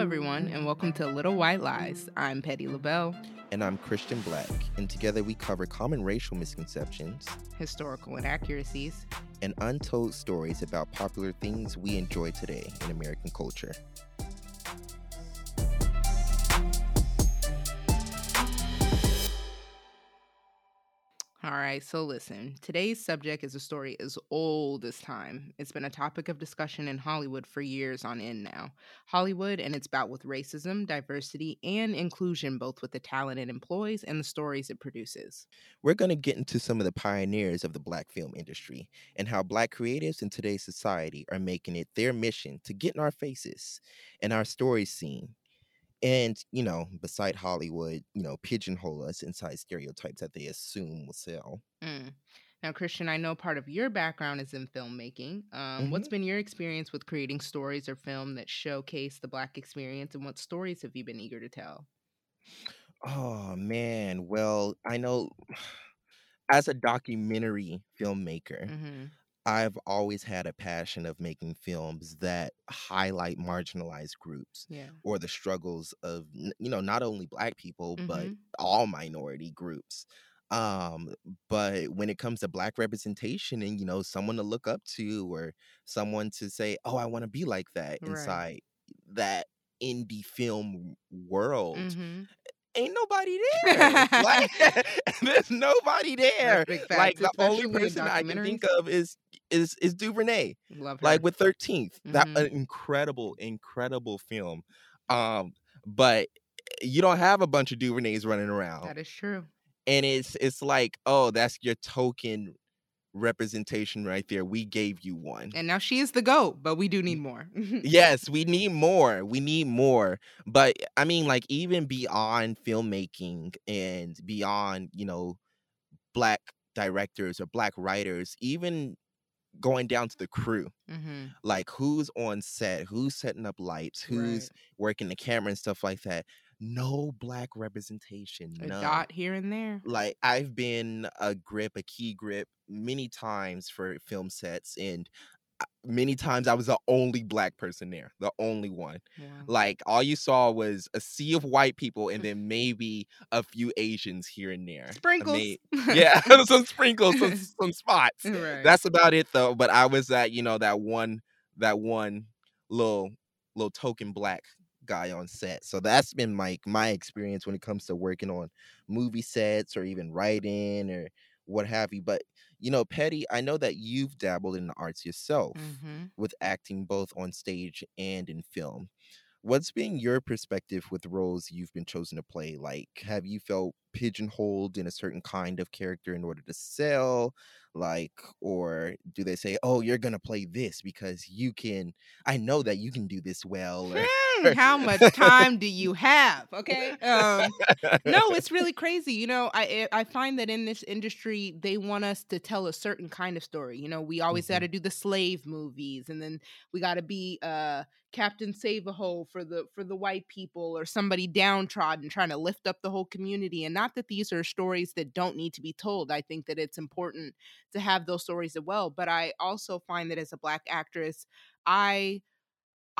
everyone, and welcome to Little White Lies. I'm Petty LaBelle. And I'm Christian Black, and together we cover common racial misconceptions, historical inaccuracies, and untold stories about popular things we enjoy today in American culture. All right, so listen. Today's subject is a story as old as time. It's been a topic of discussion in Hollywood for years on end now. Hollywood and its bout with racism, diversity, and inclusion, both with the talent it employs and the stories it produces. We're going to get into some of the pioneers of the black film industry and how black creatives in today's society are making it their mission to get in our faces and our stories seen and you know beside hollywood you know pigeonhole us inside stereotypes that they assume will sell mm. now christian i know part of your background is in filmmaking um, mm-hmm. what's been your experience with creating stories or film that showcase the black experience and what stories have you been eager to tell oh man well i know as a documentary filmmaker mm-hmm. I've always had a passion of making films that highlight marginalized groups yeah. or the struggles of you know not only black people mm-hmm. but all minority groups. Um, but when it comes to black representation and you know someone to look up to or someone to say, "Oh, I want to be like that" right. inside that indie film world, mm-hmm ain't nobody there. like there's nobody there. Like the only person I can think of is is is DuVernay. Love her. Like with 13th. Mm-hmm. That an incredible, incredible film. Um, but you don't have a bunch of DuVernays running around. That is true. And it's it's like, oh, that's your token representation right there. We gave you one. And now she is the GOAT, but we do need more. yes, we need more. We need more. But I mean, like, even beyond filmmaking and beyond, you know, black directors or black writers, even going down to the crew mm-hmm. like who's on set who's setting up lights who's right. working the camera and stuff like that no black representation. A none. dot here and there. Like I've been a grip, a key grip many times for film sets and uh, many times I was the only black person there, the only one. Yeah. Like all you saw was a sea of white people and then maybe a few Asians here and there. Sprinkles. yeah, some sprinkles, some, some spots. Right. That's about it though. But I was that, you know, that one, that one little little token black guy on set. So that's been like my, my experience when it comes to working on movie sets or even writing or what have you. But you know, Petty, I know that you've dabbled in the arts yourself mm-hmm. with acting both on stage and in film. What's been your perspective with roles you've been chosen to play? Like, have you felt pigeonholed in a certain kind of character in order to sell? Like, or do they say, oh, you're going to play this because you can, I know that you can do this well? Or, how much time do you have? Okay. Um, no, it's really crazy. You know, I eh, I find that in this industry, they want us to tell a certain kind of story. You know, we always mm-hmm. got to do the slave movies, and then we got to be uh Captain Save a Ho for the for the white people or somebody downtrodden trying to lift up the whole community. And not that these are stories that don't need to be told. I think that it's important to have those stories as well. But I also find that as a black actress, I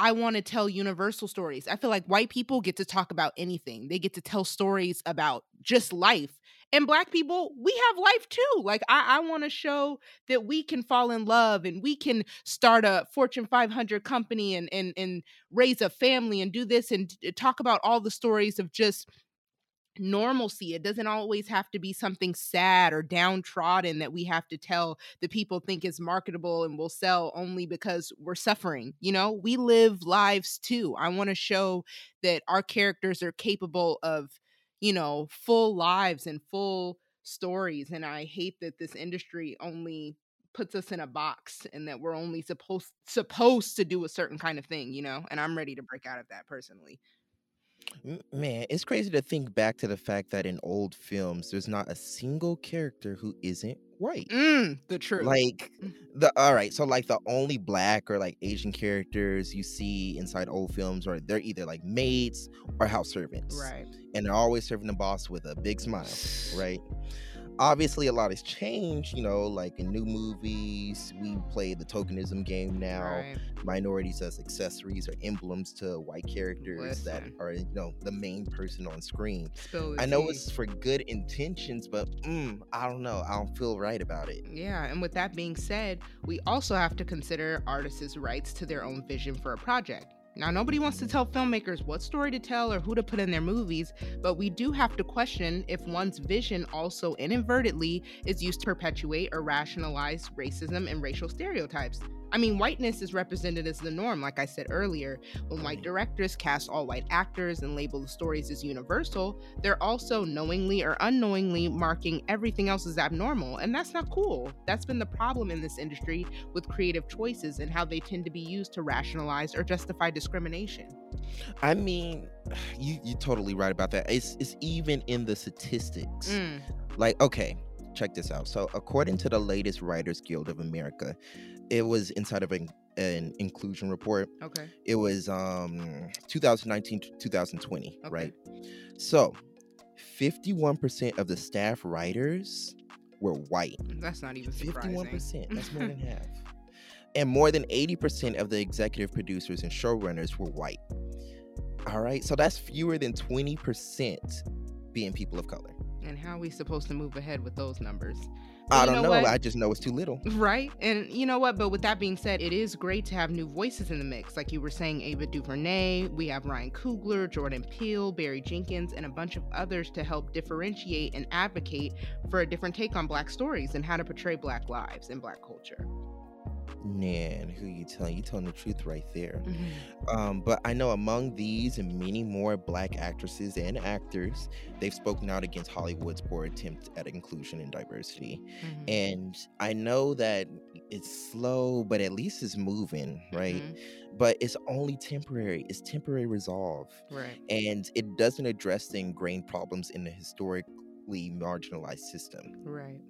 I want to tell universal stories. I feel like white people get to talk about anything. They get to tell stories about just life. And black people, we have life too. Like I, I want to show that we can fall in love and we can start a Fortune 500 company and and and raise a family and do this and uh, talk about all the stories of just normalcy. It doesn't always have to be something sad or downtrodden that we have to tell the people think is marketable and will sell only because we're suffering. You know, we live lives too. I want to show that our characters are capable of, you know, full lives and full stories. And I hate that this industry only puts us in a box and that we're only supposed supposed to do a certain kind of thing, you know? And I'm ready to break out of that personally. Man, it's crazy to think back to the fact that in old films, there's not a single character who isn't white. Mm, the truth. Like mm. the all right, so like the only black or like Asian characters you see inside old films are they're either like maids or house servants. Right. And they're always serving the boss with a big smile, right? Obviously a lot has changed you know like in new movies we play the tokenism game now. Right. minorities as accessories or emblems to white characters Listen. that are you know the main person on screen. I know it's for good intentions but mm, i don't know i don't feel right about it. Yeah and with that being said we also have to consider artists' rights to their own vision for a project now, nobody wants to tell filmmakers what story to tell or who to put in their movies, but we do have to question if one's vision also inadvertently is used to perpetuate or rationalize racism and racial stereotypes. I mean, whiteness is represented as the norm, like I said earlier. When white directors cast all white actors and label the stories as universal, they're also knowingly or unknowingly marking everything else as abnormal, and that's not cool. That's been the problem in this industry with creative choices and how they tend to be used to rationalize or justify discrimination. I mean, you you're totally right about that. It's it's even in the statistics. Mm. Like, okay, check this out. So, according to the latest Writers Guild of America, it was inside of an, an inclusion report. Okay. It was um 2019 to 2020, okay. right? So, 51% of the staff writers were white. That's not even surprising. 51%. That's more than half. And more than 80% of the executive producers and showrunners were white. All right. So that's fewer than 20% being people of color. And how are we supposed to move ahead with those numbers? I don't know. know I just know it's too little. Right. And you know what? But with that being said, it is great to have new voices in the mix. Like you were saying, Ava DuVernay, we have Ryan Coogler, Jordan Peele, Barry Jenkins, and a bunch of others to help differentiate and advocate for a different take on Black stories and how to portray Black lives and Black culture. Man, who you telling? You telling the truth right there. Mm-hmm. Um, but I know among these and many more black actresses and actors, they've spoken out against Hollywood's poor attempt at inclusion and diversity. Mm-hmm. And I know that it's slow, but at least it's moving, right? Mm-hmm. But it's only temporary. It's temporary resolve. Right. And it doesn't address the ingrained problems in the historically marginalized system. Right.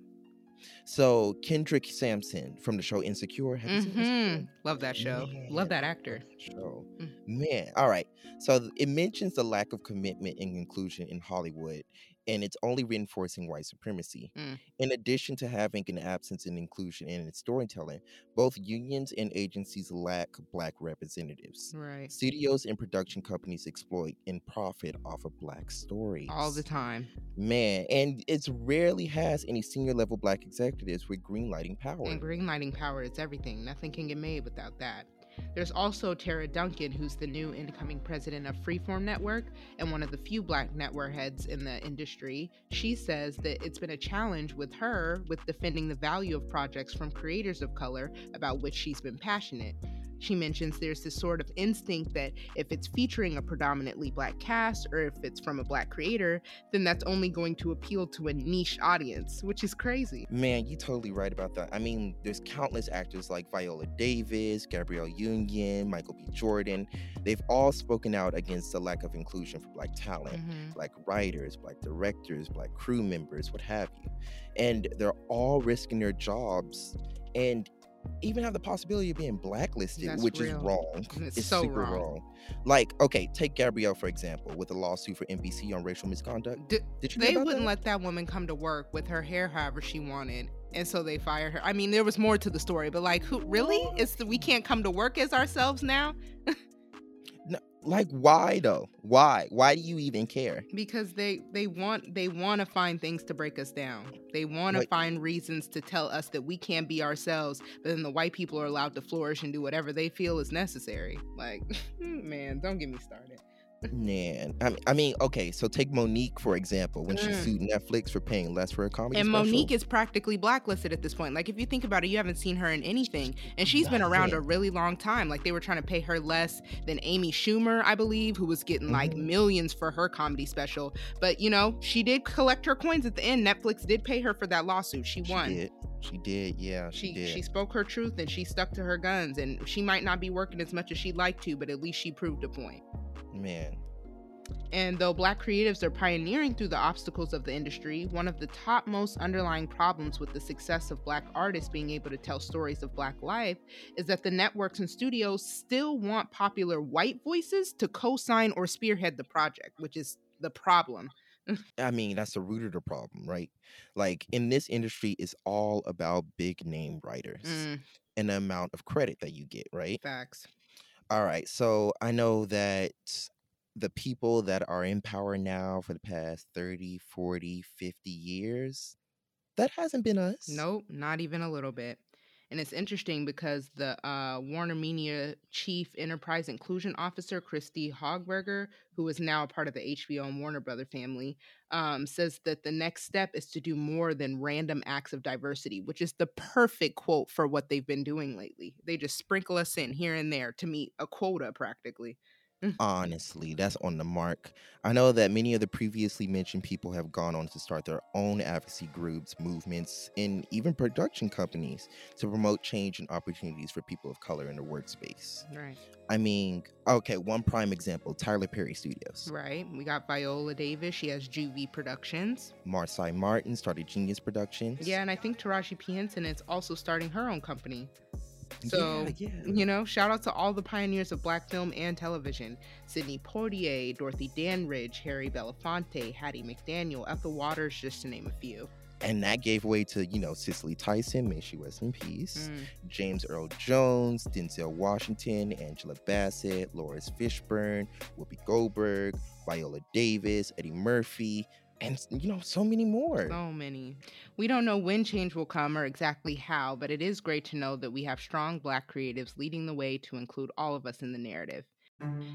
So Kendrick Sampson from the show Insecure. Mm-hmm. Love that show. Man, Love that actor. Show. Mm. Man. All right. So it mentions the lack of commitment and inclusion in Hollywood and it's only reinforcing white supremacy. Mm. In addition to having an absence in inclusion and in its storytelling, both unions and agencies lack black representatives. Right. Studios and production companies exploit and profit off of black stories all the time. Man, and it rarely has any senior level black executives with greenlighting power. And greenlighting power is everything. Nothing can get made without that. There's also Tara Duncan, who's the new incoming president of Freeform Network and one of the few black network heads in the industry. She says that it's been a challenge with her with defending the value of projects from creators of color about which she's been passionate. She mentions there's this sort of instinct that if it's featuring a predominantly black cast or if it's from a black creator, then that's only going to appeal to a niche audience, which is crazy. Man, you're totally right about that. I mean, there's countless actors like Viola Davis, Gabrielle Union, Michael B. Jordan. They've all spoken out against the lack of inclusion for black talent, mm-hmm. black writers, black directors, black crew members, what have you. And they're all risking their jobs. And even have the possibility of being blacklisted, That's which real. is wrong. It's, it's so super wrong. wrong. Like, okay, take Gabrielle for example, with a lawsuit for NBC on racial misconduct. D- Did you? They wouldn't that? let that woman come to work with her hair however she wanted, and so they fired her. I mean, there was more to the story, but like, who really? It's the, we can't come to work as ourselves now. like why though? Why? Why do you even care? Because they they want they want to find things to break us down. They want to find reasons to tell us that we can't be ourselves but then the white people are allowed to flourish and do whatever they feel is necessary. Like man don't get me started Man, I mean, I mean, okay, so take Mo'Nique for example, when mm. she sued Netflix for paying less for a comedy. And special. Mo'Nique is practically blacklisted at this point. Like, if you think about it, you haven't seen her in anything, and she's been around a really long time. Like, they were trying to pay her less than Amy Schumer, I believe, who was getting mm-hmm. like millions for her comedy special. But you know, she did collect her coins at the end. Netflix did pay her for that lawsuit. She won. She did. She did, yeah. She, she did. She spoke her truth and she stuck to her guns. And she might not be working as much as she'd like to, but at least she proved a point. Man, and though black creatives are pioneering through the obstacles of the industry, one of the top most underlying problems with the success of black artists being able to tell stories of black life is that the networks and studios still want popular white voices to co sign or spearhead the project, which is the problem. I mean, that's the root of the problem, right? Like in this industry, it's all about big name writers mm. and the amount of credit that you get, right? Facts. All right. So I know that the people that are in power now for the past 30, 40, 50 years, that hasn't been us. Nope, not even a little bit. And it's interesting because the uh, Warner Media Chief Enterprise Inclusion Officer, Christy Haubegger, who is now a part of the HBO and Warner Brother family, um, says that the next step is to do more than random acts of diversity, which is the perfect quote for what they've been doing lately. They just sprinkle us in here and there to meet a quota practically. Mm. Honestly, that's on the mark. I know that many of the previously mentioned people have gone on to start their own advocacy groups, movements, and even production companies to promote change and opportunities for people of color in the workspace. Right. I mean, okay, one prime example Tyler Perry Studios. Right. We got Viola Davis. She has JuVee Productions. Marsai Martin started Genius Productions. Yeah, and I think Taraji P. Henson is also starting her own company. So, yeah, yeah. you know, shout out to all the pioneers of black film and television Sidney Poitier, Dorothy Dandridge, Harry Belafonte, Hattie McDaniel, Ethel Waters, just to name a few. And that gave way to, you know, Cicely Tyson, may she rest in peace, mm. James Earl Jones, Denzel Washington, Angela Bassett, Laurence Fishburne, Whoopi Goldberg, Viola Davis, Eddie Murphy, and you know so many more. So many. We don't know when change will come or exactly how but it is great to know that we have strong black creatives leading the way to include all of us in the narrative.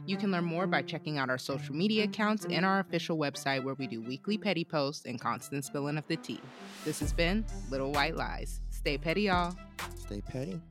You can learn more by checking out our social media accounts and our official website where we do weekly petty posts and constant spilling of the tea. This has been little white lies. Stay petty y'all. Stay petty